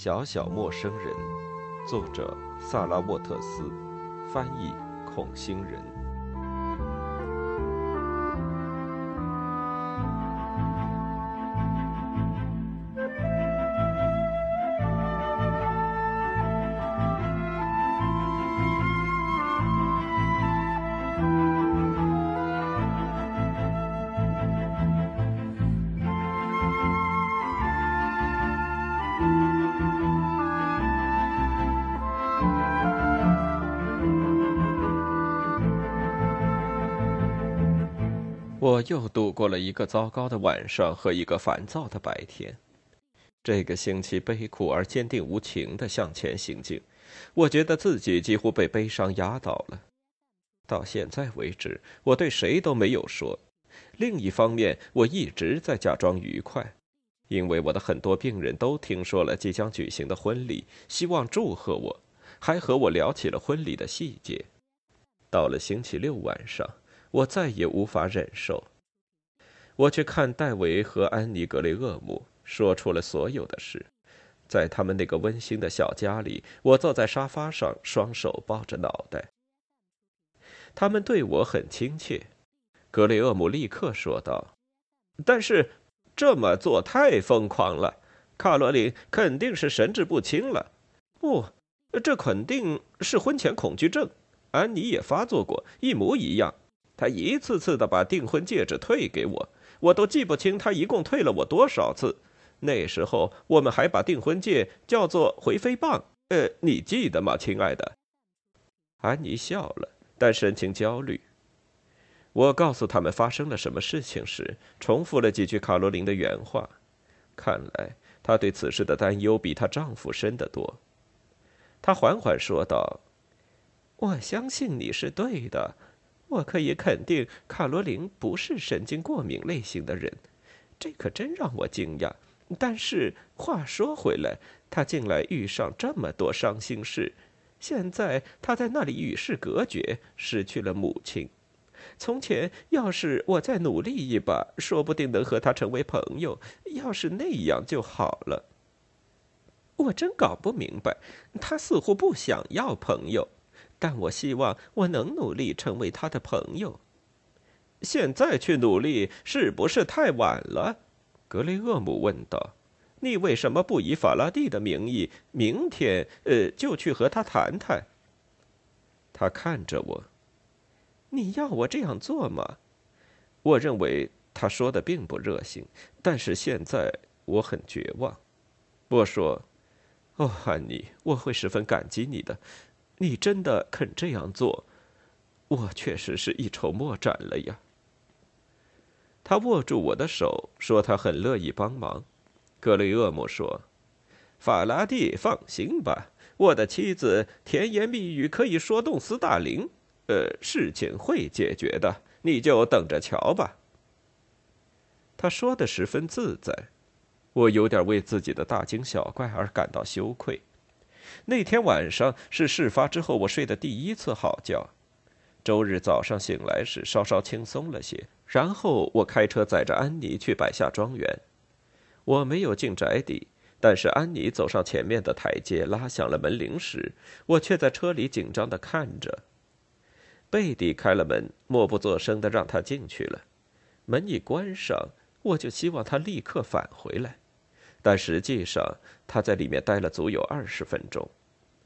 小小陌生人，作者萨拉沃特斯，翻译孔星人。又度过了一个糟糕的晚上和一个烦躁的白天。这个星期悲苦而坚定无情的向前行进，我觉得自己几乎被悲伤压倒了。到现在为止，我对谁都没有说。另一方面，我一直在假装愉快，因为我的很多病人都听说了即将举行的婚礼，希望祝贺我，还和我聊起了婚礼的细节。到了星期六晚上。我再也无法忍受。我去看戴维和安妮·格雷厄姆，说出了所有的事。在他们那个温馨的小家里，我坐在沙发上，双手抱着脑袋。他们对我很亲切。格雷厄姆立刻说道：“但是这么做太疯狂了，卡罗琳肯定是神志不清了。不，这肯定是婚前恐惧症。安妮也发作过，一模一样。”她一次次的把订婚戒指退给我，我都记不清他一共退了我多少次。那时候我们还把订婚戒叫做回飞棒，呃，你记得吗，亲爱的？安妮笑了，但神情焦虑。我告诉他们发生了什么事情时，重复了几句卡罗琳的原话。看来她对此事的担忧比她丈夫深得多。她缓缓说道：“我相信你是对的。”我可以肯定，卡罗琳不是神经过敏类型的人，这可真让我惊讶。但是话说回来，她近来遇上这么多伤心事，现在她在那里与世隔绝，失去了母亲。从前要是我再努力一把，说不定能和她成为朋友。要是那样就好了。我真搞不明白，她似乎不想要朋友。但我希望我能努力成为他的朋友。现在去努力是不是太晚了？格雷厄姆问道。“你为什么不以法拉第的名义，明天呃就去和他谈谈？”他看着我。“你要我这样做吗？”我认为他说的并不热心，但是现在我很绝望。我说：“哦，安妮，我会十分感激你的。”你真的肯这样做，我确实是一筹莫展了呀。他握住我的手，说他很乐意帮忙。格雷厄姆说：“法拉第，放心吧，我的妻子甜言蜜语可以说动斯大林，呃，事情会解决的，你就等着瞧吧。”他说的十分自在，我有点为自己的大惊小怪而感到羞愧。那天晚上是事发之后我睡的第一次好觉。周日早上醒来时稍稍轻松了些，然后我开车载着安妮去百下庄园。我没有进宅邸，但是安妮走上前面的台阶，拉响了门铃时，我却在车里紧张地看着。贝蒂开了门，默不作声地让她进去了。门一关上，我就希望她立刻返回来。但实际上，他在里面待了足有二十分钟，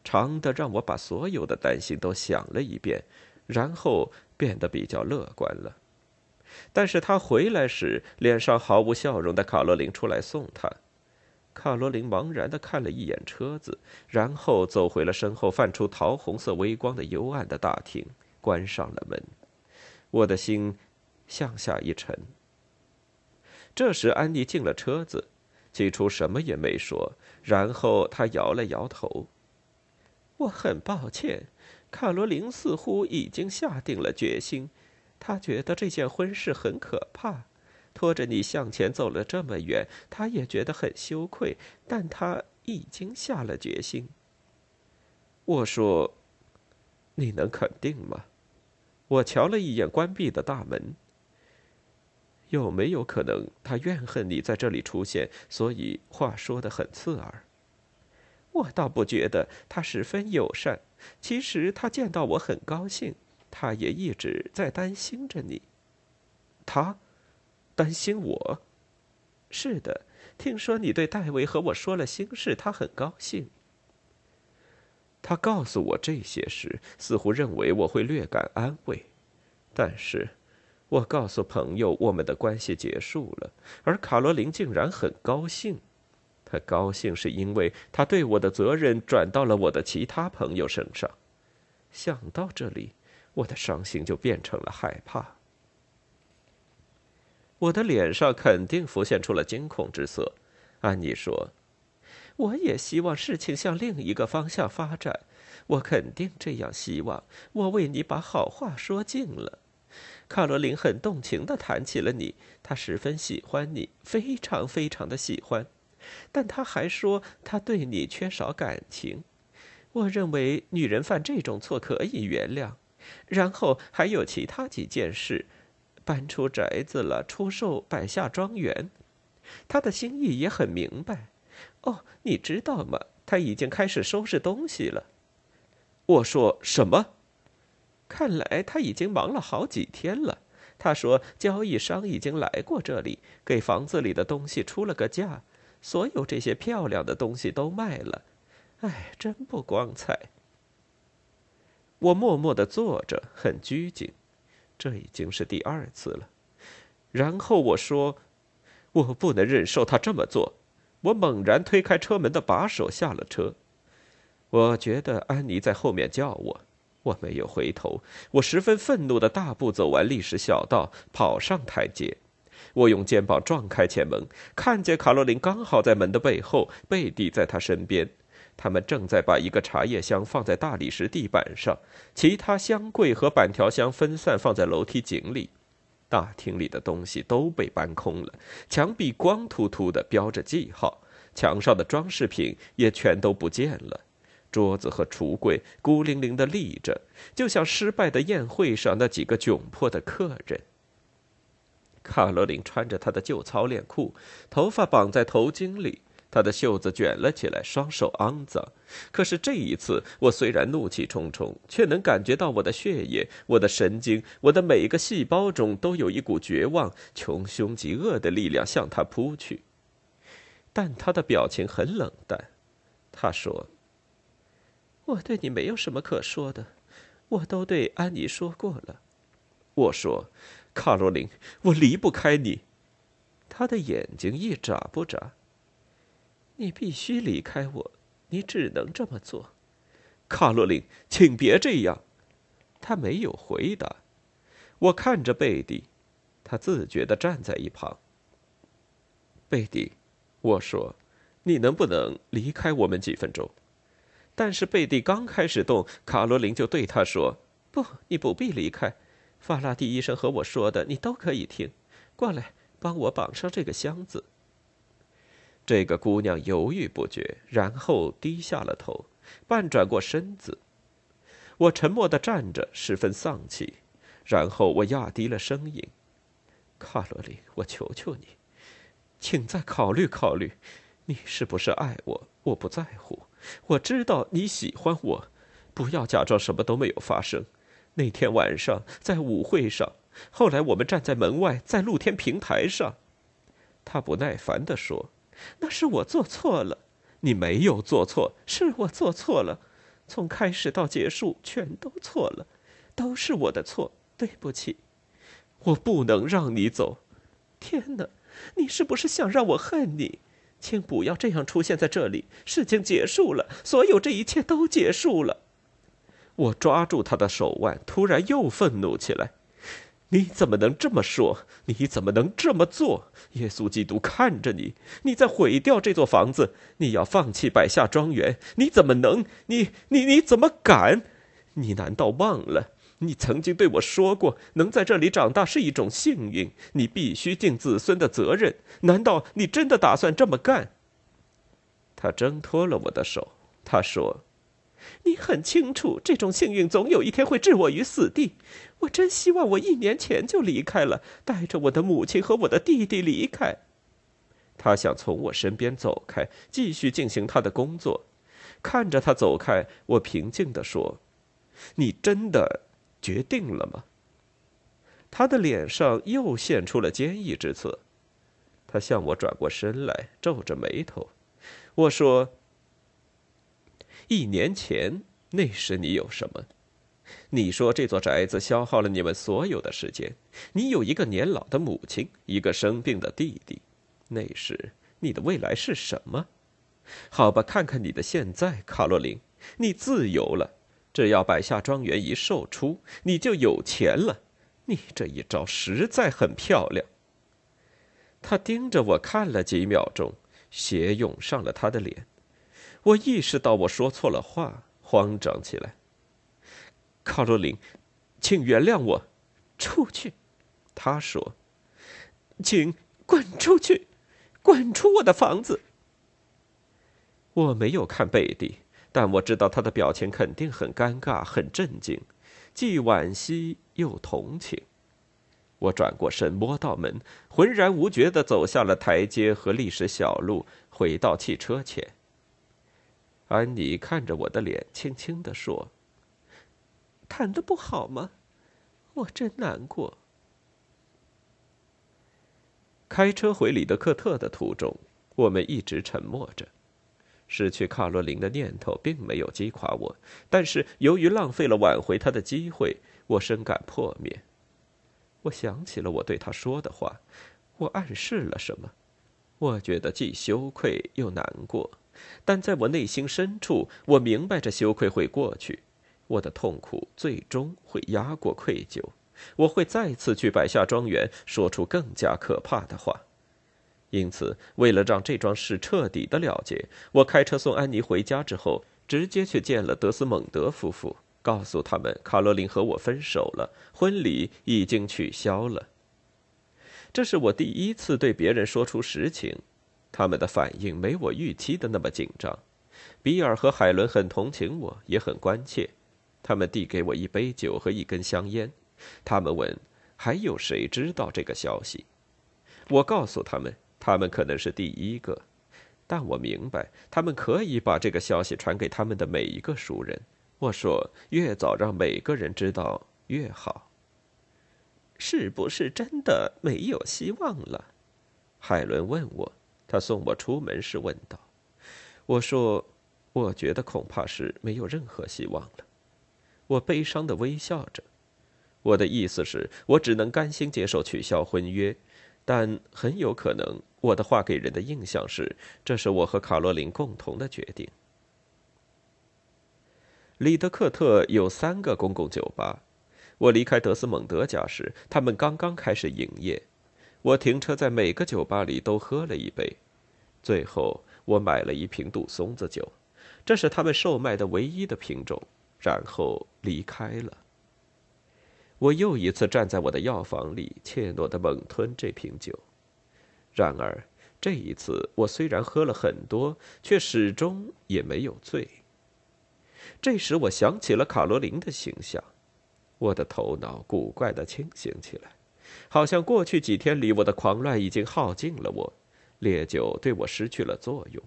长的让我把所有的担心都想了一遍，然后变得比较乐观了。但是他回来时，脸上毫无笑容的卡罗琳出来送他。卡罗琳茫然的看了一眼车子，然后走回了身后泛出桃红色微光的幽暗的大厅，关上了门。我的心向下一沉。这时，安妮进了车子。起初什么也没说，然后他摇了摇头。我很抱歉，卡罗琳似乎已经下定了决心。她觉得这件婚事很可怕，拖着你向前走了这么远，她也觉得很羞愧。但她已经下了决心。我说：“你能肯定吗？”我瞧了一眼关闭的大门。有没有可能他怨恨你在这里出现，所以话说的很刺耳？我倒不觉得他十分友善。其实他见到我很高兴，他也一直在担心着你。他担心我？是的，听说你对戴维和我说了心事，他很高兴。他告诉我这些时，似乎认为我会略感安慰，但是，我告诉朋友我们的关系结束了，而卡罗琳竟然很高兴。她高兴是因为她对我的责任转到了我的其他朋友身上。想到这里，我的伤心就变成了害怕。我的脸上肯定浮现出了惊恐之色。安妮说：“我也希望事情向另一个方向发展。我肯定这样希望。我为你把好话说尽了。卡罗琳很动情的谈起了你，她十分喜欢你，非常非常的喜欢。”但他还说他对你缺少感情，我认为女人犯这种错可以原谅。然后还有其他几件事，搬出宅子了，出售百下庄园，他的心意也很明白。哦，你知道吗？他已经开始收拾东西了。我说什么？看来他已经忙了好几天了。他说交易商已经来过这里，给房子里的东西出了个价。所有这些漂亮的东西都卖了，哎，真不光彩。我默默的坐着，很拘谨，这已经是第二次了。然后我说：“我不能忍受他这么做。”我猛然推开车门的把手，下了车。我觉得安妮在后面叫我，我没有回头。我十分愤怒的大步走完历史小道，跑上台阶。我用肩膀撞开前门，看见卡罗琳刚好在门的背后，贝蒂在她身边。他们正在把一个茶叶箱放在大理石地板上，其他箱柜和板条箱分散放在楼梯井里。大厅里的东西都被搬空了，墙壁光秃秃的，标着记号。墙上的装饰品也全都不见了，桌子和橱柜孤零零的立着，就像失败的宴会上那几个窘迫的客人。卡罗琳穿着她的旧操练裤，头发绑在头巾里，她的袖子卷了起来，双手肮脏。可是这一次，我虽然怒气冲冲，却能感觉到我的血液、我的神经、我的每一个细胞中都有一股绝望、穷凶极恶的力量向他扑去。但他的表情很冷淡。他说：“我对你没有什么可说的，我都对安妮说过了。”我说。卡罗琳，我离不开你。他的眼睛一眨不眨。你必须离开我，你只能这么做。卡罗琳，请别这样。他没有回答。我看着贝蒂，他自觉地站在一旁。贝蒂，我说，你能不能离开我们几分钟？但是贝蒂刚开始动，卡罗琳就对他说：“不，你不必离开。”法拉第医生和我说的，你都可以听。过来，帮我绑上这个箱子。这个姑娘犹豫不决，然后低下了头，半转过身子。我沉默的站着，十分丧气。然后我压低了声音：“卡罗琳，我求求你，请再考虑考虑，你是不是爱我？我不在乎。我知道你喜欢我，不要假装什么都没有发生。”那天晚上在舞会上，后来我们站在门外，在露天平台上。他不耐烦地说：“那是我做错了。”你没有做错，是我做错了。从开始到结束，全都错了，都是我的错。对不起，我不能让你走。天哪，你是不是想让我恨你？请不要这样出现在这里。事情结束了，所有这一切都结束了。我抓住他的手腕，突然又愤怒起来。你怎么能这么说？你怎么能这么做？耶稣基督看着你，你在毁掉这座房子，你要放弃百下庄园，你怎么能？你你你怎么敢？你难道忘了你曾经对我说过，能在这里长大是一种幸运，你必须尽子孙的责任？难道你真的打算这么干？他挣脱了我的手，他说。你很清楚，这种幸运总有一天会置我于死地。我真希望我一年前就离开了，带着我的母亲和我的弟弟离开。他想从我身边走开，继续进行他的工作。看着他走开，我平静地说：“你真的决定了吗？”他的脸上又现出了坚毅之色。他向我转过身来，皱着眉头。我说：“一年前，那时你有什么？你说这座宅子消耗了你们所有的时间。你有一个年老的母亲，一个生病的弟弟。那时，你的未来是什么？好吧，看看你的现在，卡洛琳，你自由了。只要摆下庄园一售出，你就有钱了。你这一招实在很漂亮。”他盯着我看了几秒钟，血涌上了他的脸。我意识到我说错了话，慌张起来。卡罗琳，请原谅我。出去，他说。请滚出去，滚出我的房子。我没有看贝蒂，但我知道他的表情肯定很尴尬、很震惊，既惋惜又同情。我转过身，摸到门，浑然无觉地走下了台阶和历史小路，回到汽车前。安妮看着我的脸，轻轻地说：“弹的不好吗？我真难过。”开车回里德克特的途中，我们一直沉默着。失去卡洛琳的念头并没有击垮我，但是由于浪费了挽回她的机会，我深感破灭。我想起了我对她说的话，我暗示了什么？我觉得既羞愧又难过，但在我内心深处，我明白这羞愧会过去，我的痛苦最终会压过愧疚，我会再次去百夏庄园说出更加可怕的话。因此，为了让这桩事彻底的了结，我开车送安妮回家之后，直接去见了德斯蒙德夫妇。告诉他们，卡罗琳和我分手了，婚礼已经取消了。这是我第一次对别人说出实情，他们的反应没我预期的那么紧张。比尔和海伦很同情我，也很关切。他们递给我一杯酒和一根香烟。他们问：“还有谁知道这个消息？”我告诉他们，他们可能是第一个，但我明白，他们可以把这个消息传给他们的每一个熟人。我说：“越早让每个人知道越好。”是不是真的没有希望了？海伦问我。他送我出门时问道。我说：“我觉得恐怕是没有任何希望了。”我悲伤的微笑着。我的意思是我只能甘心接受取消婚约，但很有可能我的话给人的印象是这是我和卡罗琳共同的决定。里德克特有三个公共酒吧。我离开德斯蒙德家时，他们刚刚开始营业。我停车在每个酒吧里都喝了一杯，最后我买了一瓶杜松子酒，这是他们售卖的唯一的品种，然后离开了。我又一次站在我的药房里，怯懦地猛吞这瓶酒。然而这一次，我虽然喝了很多，却始终也没有醉。这时，我想起了卡罗琳的形象，我的头脑古怪的清醒起来，好像过去几天里我的狂乱已经耗尽了我，烈酒对我失去了作用。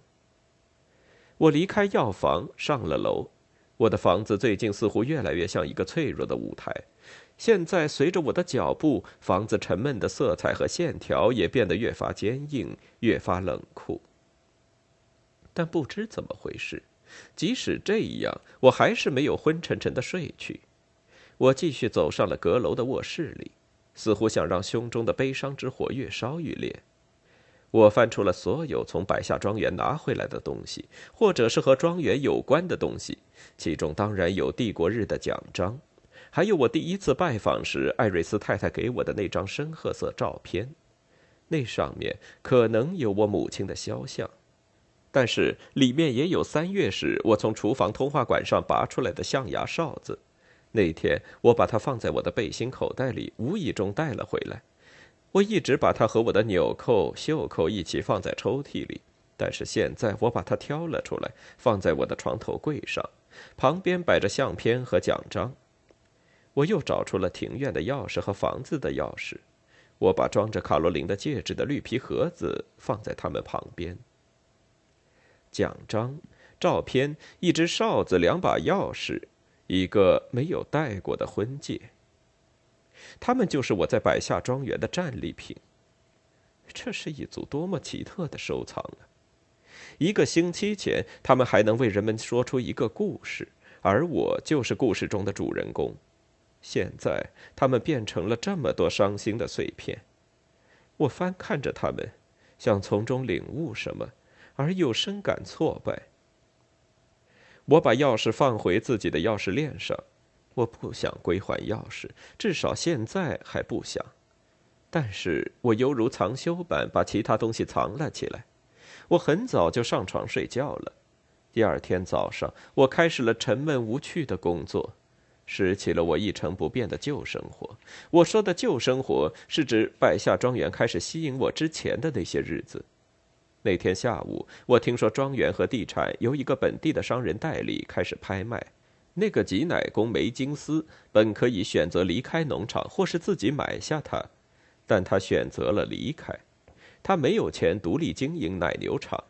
我离开药房，上了楼。我的房子最近似乎越来越像一个脆弱的舞台，现在随着我的脚步，房子沉闷的色彩和线条也变得越发坚硬，越发冷酷。但不知怎么回事。即使这样，我还是没有昏沉沉的睡去。我继续走上了阁楼的卧室里，似乎想让胸中的悲伤之火越烧愈烈。我翻出了所有从百下庄园拿回来的东西，或者是和庄园有关的东西，其中当然有帝国日的奖章，还有我第一次拜访时艾瑞斯太太给我的那张深褐色照片，那上面可能有我母亲的肖像。但是里面也有三月时我从厨房通话管上拔出来的象牙哨子，那天我把它放在我的背心口袋里，无意中带了回来。我一直把它和我的纽扣、袖扣一起放在抽屉里，但是现在我把它挑了出来，放在我的床头柜上，旁边摆着相片和奖章。我又找出了庭院的钥匙和房子的钥匙，我把装着卡罗琳的戒指的绿皮盒子放在它们旁边。奖章照片、一只哨子、两把钥匙、一个没有戴过的婚戒。他们就是我在百下庄园的战利品。这是一组多么奇特的收藏啊！一个星期前，他们还能为人们说出一个故事，而我就是故事中的主人公。现在，他们变成了这么多伤心的碎片。我翻看着他们，想从中领悟什么，而又深感挫败。我把钥匙放回自己的钥匙链上。我不想归还钥匙，至少现在还不想。但是我犹如藏修般把其他东西藏了起来。我很早就上床睡觉了。第二天早上，我开始了沉闷无趣的工作，拾起了我一成不变的旧生活。我说的旧生活，是指百下庄园开始吸引我之前的那些日子。那天下午，我听说庄园和地产由一个本地的商人代理开始拍卖。那个挤奶工梅金斯本可以选择离开农场，或是自己买下它，但他选择了离开。他没有钱独立经营奶牛场，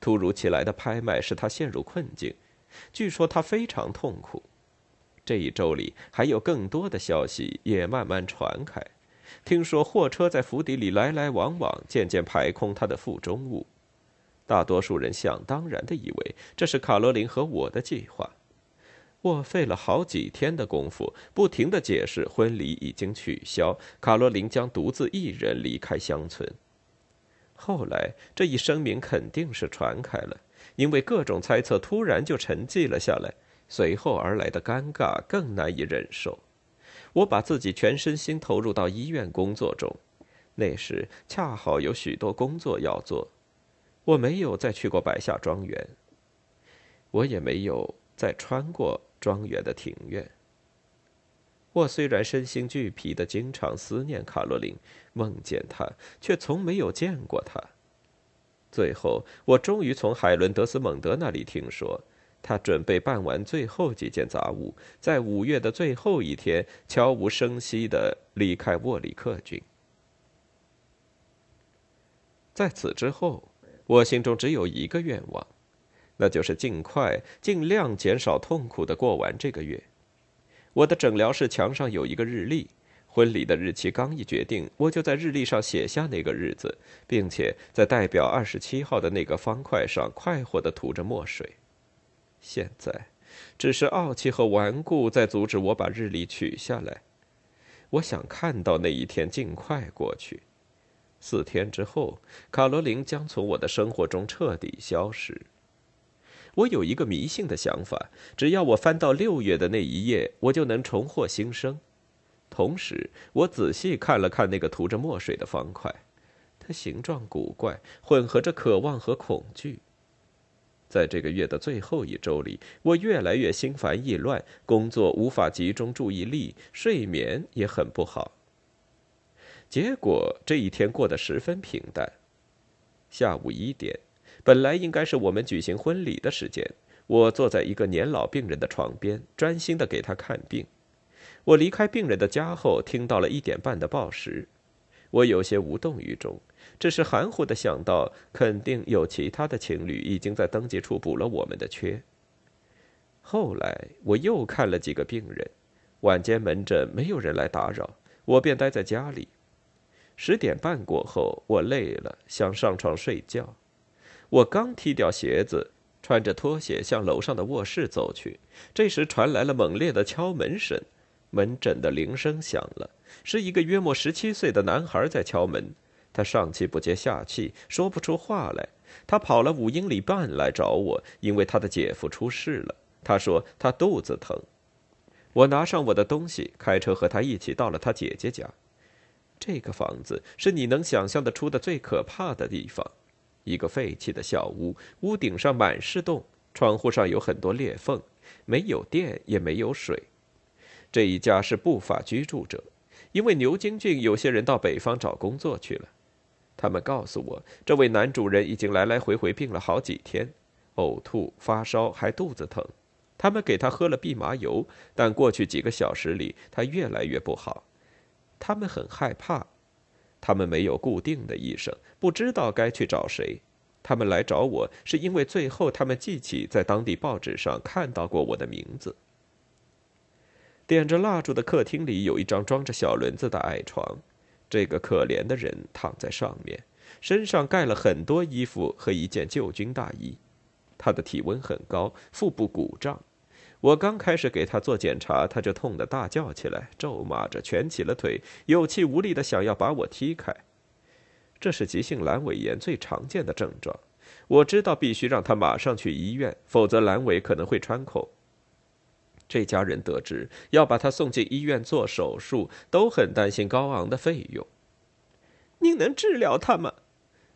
突如其来的拍卖使他陷入困境。据说他非常痛苦。这一周里还有更多的消息也慢慢传开。听说货车在府邸里来来往往，渐渐排空他的腹中物。大多数人想当然的以为这是卡罗琳和我的计划。我费了好几天的功夫，不停的解释婚礼已经取消，卡罗琳将独自一人离开乡村。后来，这一声明肯定是传开了，因为各种猜测突然就沉寂了下来。随后而来的尴尬更难以忍受。我把自己全身心投入到医院工作中，那时恰好有许多工作要做。我没有再去过白下庄园，我也没有再穿过庄园的庭院。我虽然身心俱疲的经常思念卡洛琳，梦见她，却从没有见过她。最后，我终于从海伦·德斯蒙德那里听说，他准备办完最后几件杂物，在五月的最后一天，悄无声息的离开沃里克郡。在此之后，我心中只有一个愿望，那就是尽快、尽量减少痛苦的过完这个月。我的诊疗室墙上有一个日历，婚礼的日期刚一决定，我就在日历上写下那个日子，并且在代表二十七号的那个方块上快活地涂着墨水。现在，只是傲气和顽固在阻止我把日历取下来。我想看到那一天尽快过去。四天之后，卡罗琳将从我的生活中彻底消失。我有一个迷信的想法：只要我翻到六月的那一页，我就能重获新生。同时，我仔细看了看那个涂着墨水的方块，它形状古怪，混合着渴望和恐惧。在这个月的最后一周里，我越来越心烦意乱，工作无法集中注意力，睡眠也很不好。结果这一天过得十分平淡。下午一点。本来应该是我们举行婚礼的时间，我坐在一个年老病人的床边，专心的给他看病。我离开病人的家后，听到了一点半的报时，我有些无动于衷，只是含糊的想到，肯定有其他的情侣已经在登记处补了我们的缺。后来我又看了几个病人，晚间门诊没有人来打扰，我便待在家里。十点半过后，我累了，想上床睡觉。我刚踢掉鞋子，穿着拖鞋向楼上的卧室走去，这时传来了猛烈的敲门声，门诊的铃声响了，是一个约莫十七岁的男孩在敲门。他上气不接下气，说不出话来。他跑了五英里半来找我，因为他的姐夫出事了。他说他肚子疼。我拿上我的东西，开车和他一起到了他姐姐家。这个房子是你能想象得出的最可怕的地方。一个废弃的小屋，屋顶上满是洞，窗户上有很多裂缝，没有电也没有水。这一家是不法居住者，因为牛津郡有些人到北方找工作去了。他们告诉我，这位男主人已经来来回回病了好几天，呕吐、发烧，还肚子疼。他们给他喝了蓖麻油，但过去几个小时里，他越来越不好。他们很害怕。他们没有固定的医生，不知道该去找谁。他们来找我是因为最后他们记起在当地报纸上看到过我的名字。点着蜡烛的客厅里有一张装着小轮子的矮床，这个可怜的人躺在上面，身上盖了很多衣服和一件旧军大衣。他的体温很高，腹部鼓胀。我刚开始给他做检查，他就痛得大叫起来，咒骂着蜷起了腿，有气无力的想要把我踢开。这是急性阑尾炎最常见的症状。我知道必须让他马上去医院，否则阑尾可能会穿孔。这家人得知要把他送进医院做手术，都很担心高昂的费用。您能治疗他吗？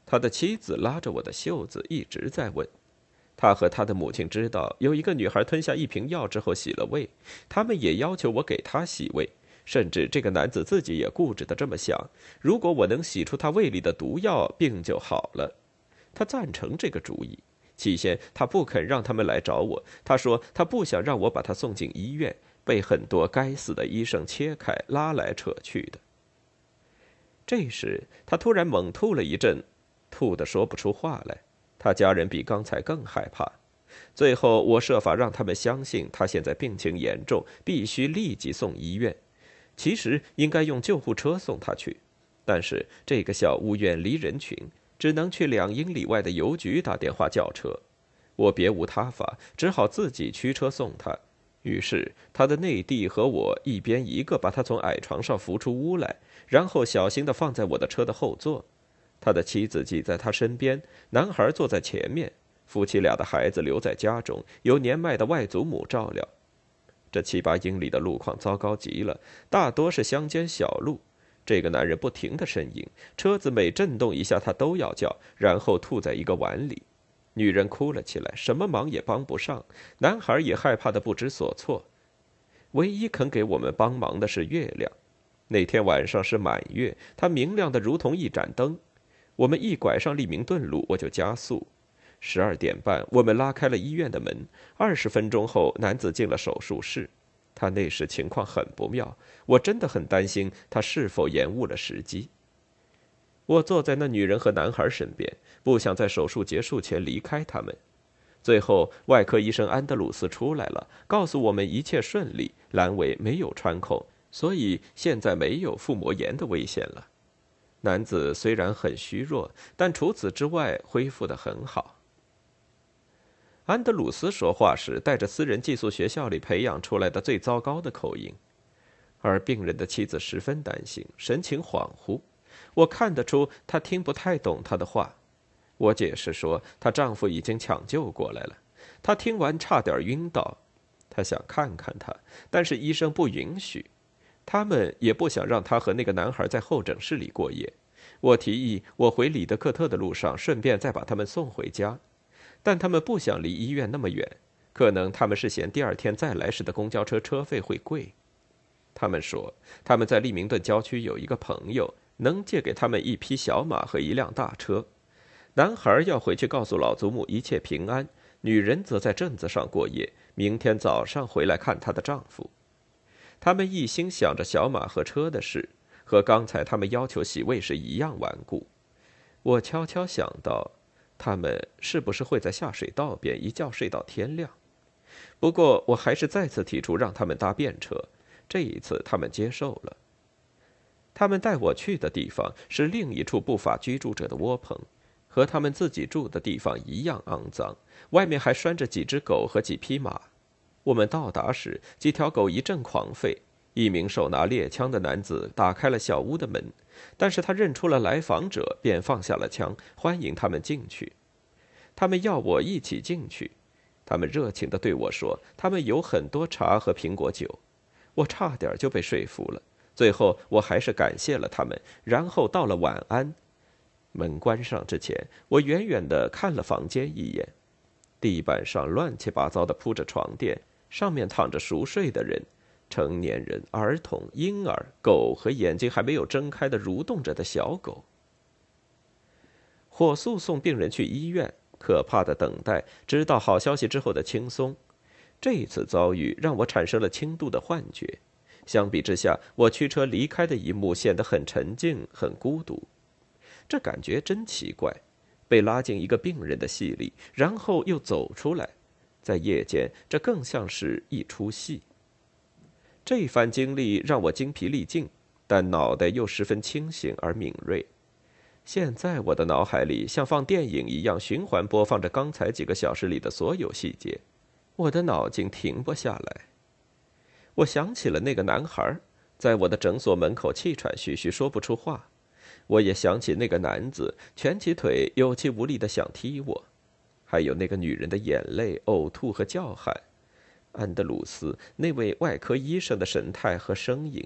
他的妻子拉着我的袖子，一直在问。他和他的母亲知道有一个女孩吞下一瓶药之后洗了胃，他们也要求我给她洗胃，甚至这个男子自己也固执的这么想：如果我能洗出他胃里的毒药，病就好了。他赞成这个主意。起先他不肯让他们来找我，他说他不想让我把他送进医院，被很多该死的医生切开、拉来扯去的。这时他突然猛吐了一阵，吐得说不出话来。他家人比刚才更害怕。最后，我设法让他们相信他现在病情严重，必须立即送医院。其实应该用救护车送他去，但是这个小屋远离人群，只能去两英里外的邮局打电话叫车。我别无他法，只好自己驱车送他。于是，他的内弟和我一边一个把他从矮床上扶出屋来，然后小心地放在我的车的后座。他的妻子挤在他身边，男孩坐在前面，夫妻俩的孩子留在家中，由年迈的外祖母照料。这七八英里的路况糟糕极了，大多是乡间小路。这个男人不停地呻吟，车子每震动一下，他都要叫，然后吐在一个碗里。女人哭了起来，什么忙也帮不上。男孩也害怕的不知所措。唯一肯给我们帮忙的是月亮。那天晚上是满月，它明亮的如同一盏灯。我们一拐上利明顿路，我就加速。十二点半，我们拉开了医院的门。二十分钟后，男子进了手术室。他那时情况很不妙，我真的很担心他是否延误了时机。我坐在那女人和男孩身边，不想在手术结束前离开他们。最后，外科医生安德鲁斯出来了，告诉我们一切顺利，阑尾没有穿孔，所以现在没有腹膜炎的危险了。男子虽然很虚弱，但除此之外恢复得很好。安德鲁斯说话时带着私人寄宿学校里培养出来的最糟糕的口音，而病人的妻子十分担心，神情恍惚。我看得出她听不太懂他的话。我解释说，她丈夫已经抢救过来了。她听完差点晕倒。她想看看他，但是医生不允许。他们也不想让他和那个男孩在候诊室里过夜。我提议我回里德克特的路上顺便再把他们送回家，但他们不想离医院那么远。可能他们是嫌第二天再来时的公交车车费会贵。他们说他们在利明顿郊区有一个朋友，能借给他们一匹小马和一辆大车。男孩要回去告诉老祖母一切平安，女人则在镇子上过夜，明天早上回来看她的丈夫。他们一心想着小马和车的事，和刚才他们要求洗胃时一样顽固。我悄悄想到，他们是不是会在下水道边一觉睡到天亮？不过，我还是再次提出让他们搭便车。这一次，他们接受了。他们带我去的地方是另一处不法居住者的窝棚，和他们自己住的地方一样肮脏。外面还拴着几只狗和几匹马。我们到达时，几条狗一阵狂吠。一名手拿猎枪的男子打开了小屋的门，但是他认出了来访者，便放下了枪，欢迎他们进去。他们要我一起进去。他们热情地对我说：“他们有很多茶和苹果酒。”我差点就被说服了。最后，我还是感谢了他们，然后道了晚安。门关上之前，我远远地看了房间一眼，地板上乱七八糟地铺着床垫。上面躺着熟睡的人，成年人、儿童、婴儿、狗和眼睛还没有睁开的蠕动着的小狗。火速送病人去医院，可怕的等待，知道好消息之后的轻松。这次遭遇让我产生了轻度的幻觉，相比之下，我驱车离开的一幕显得很沉静、很孤独。这感觉真奇怪。被拉进一个病人的戏里，然后又走出来。在夜间，这更像是一出戏。这番经历让我精疲力尽，但脑袋又十分清醒而敏锐。现在我的脑海里像放电影一样循环播放着刚才几个小时里的所有细节，我的脑筋停不下来。我想起了那个男孩，在我的诊所门口气喘吁吁说不出话。我也想起那个男子蜷起腿有气无力的想踢我，还有那个女人的眼泪、呕吐和叫喊。安德鲁斯那位外科医生的神态和声音，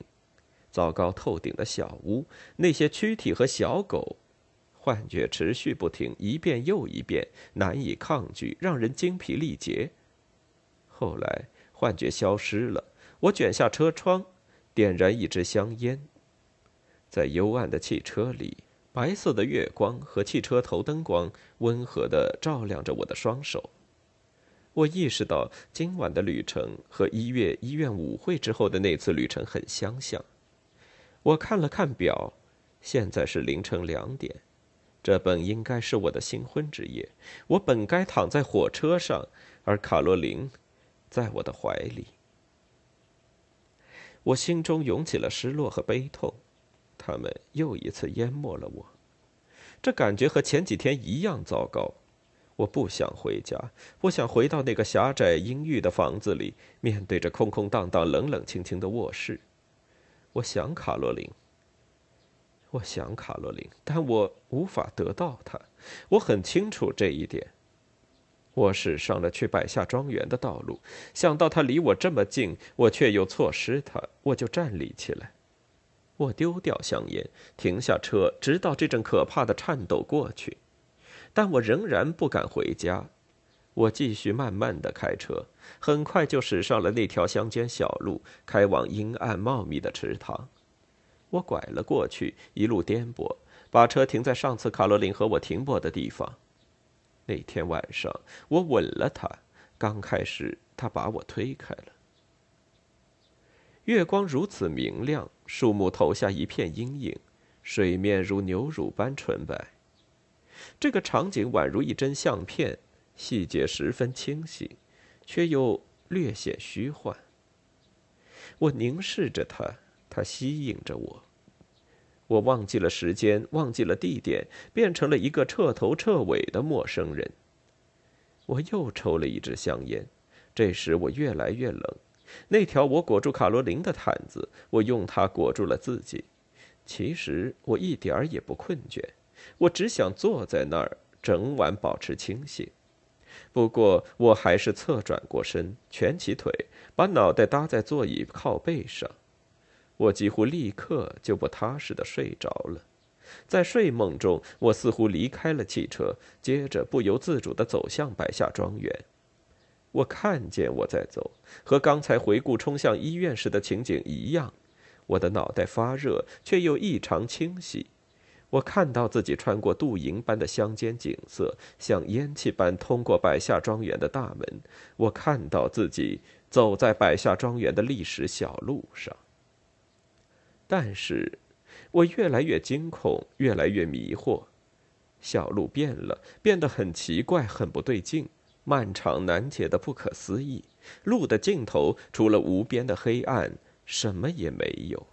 糟糕透顶的小屋，那些躯体和小狗，幻觉持续不停，一遍又一遍，难以抗拒，让人精疲力竭。后来幻觉消失了，我卷下车窗，点燃一支香烟。在幽暗的汽车里，白色的月光和汽车头灯光温和地照亮着我的双手。我意识到今晚的旅程和一月医院舞会之后的那次旅程很相像。我看了看表，现在是凌晨两点。这本应该是我的新婚之夜，我本该躺在火车上，而卡洛琳在我的怀里。我心中涌起了失落和悲痛，他们又一次淹没了我。这感觉和前几天一样糟糕。我不想回家，不想回到那个狭窄阴郁的房子里，面对着空空荡荡、冷冷清清的卧室。我想卡洛琳，我想卡洛琳，但我无法得到她。我很清楚这一点。我驶上了去百下庄园的道路，想到她离我这么近，我却又错失她，我就站立起来。我丢掉香烟，停下车，直到这阵可怕的颤抖过去。但我仍然不敢回家，我继续慢慢的开车，很快就驶上了那条乡间小路，开往阴暗茂密的池塘。我拐了过去，一路颠簸，把车停在上次卡罗琳和我停泊的地方。那天晚上，我吻了她，刚开始她把我推开了。月光如此明亮，树木投下一片阴影，水面如牛乳般纯白。这个场景宛如一帧相片，细节十分清晰，却又略显虚幻。我凝视着他，他吸引着我。我忘记了时间，忘记了地点，变成了一个彻头彻尾的陌生人。我又抽了一支香烟，这时我越来越冷。那条我裹住卡罗琳的毯子，我用它裹住了自己。其实我一点儿也不困倦。我只想坐在那儿，整晚保持清醒。不过，我还是侧转过身，蜷起腿，把脑袋搭在座椅靠背上。我几乎立刻就不踏实的睡着了。在睡梦中，我似乎离开了汽车，接着不由自主地走向白下庄园。我看见我在走，和刚才回顾冲向医院时的情景一样。我的脑袋发热，却又异常清晰。我看到自己穿过镀银般的乡间景色，像烟气般通过百下庄园的大门。我看到自己走在百下庄园的历史小路上。但是，我越来越惊恐，越来越迷惑。小路变了，变得很奇怪，很不对劲，漫长难解的不可思议。路的尽头，除了无边的黑暗，什么也没有。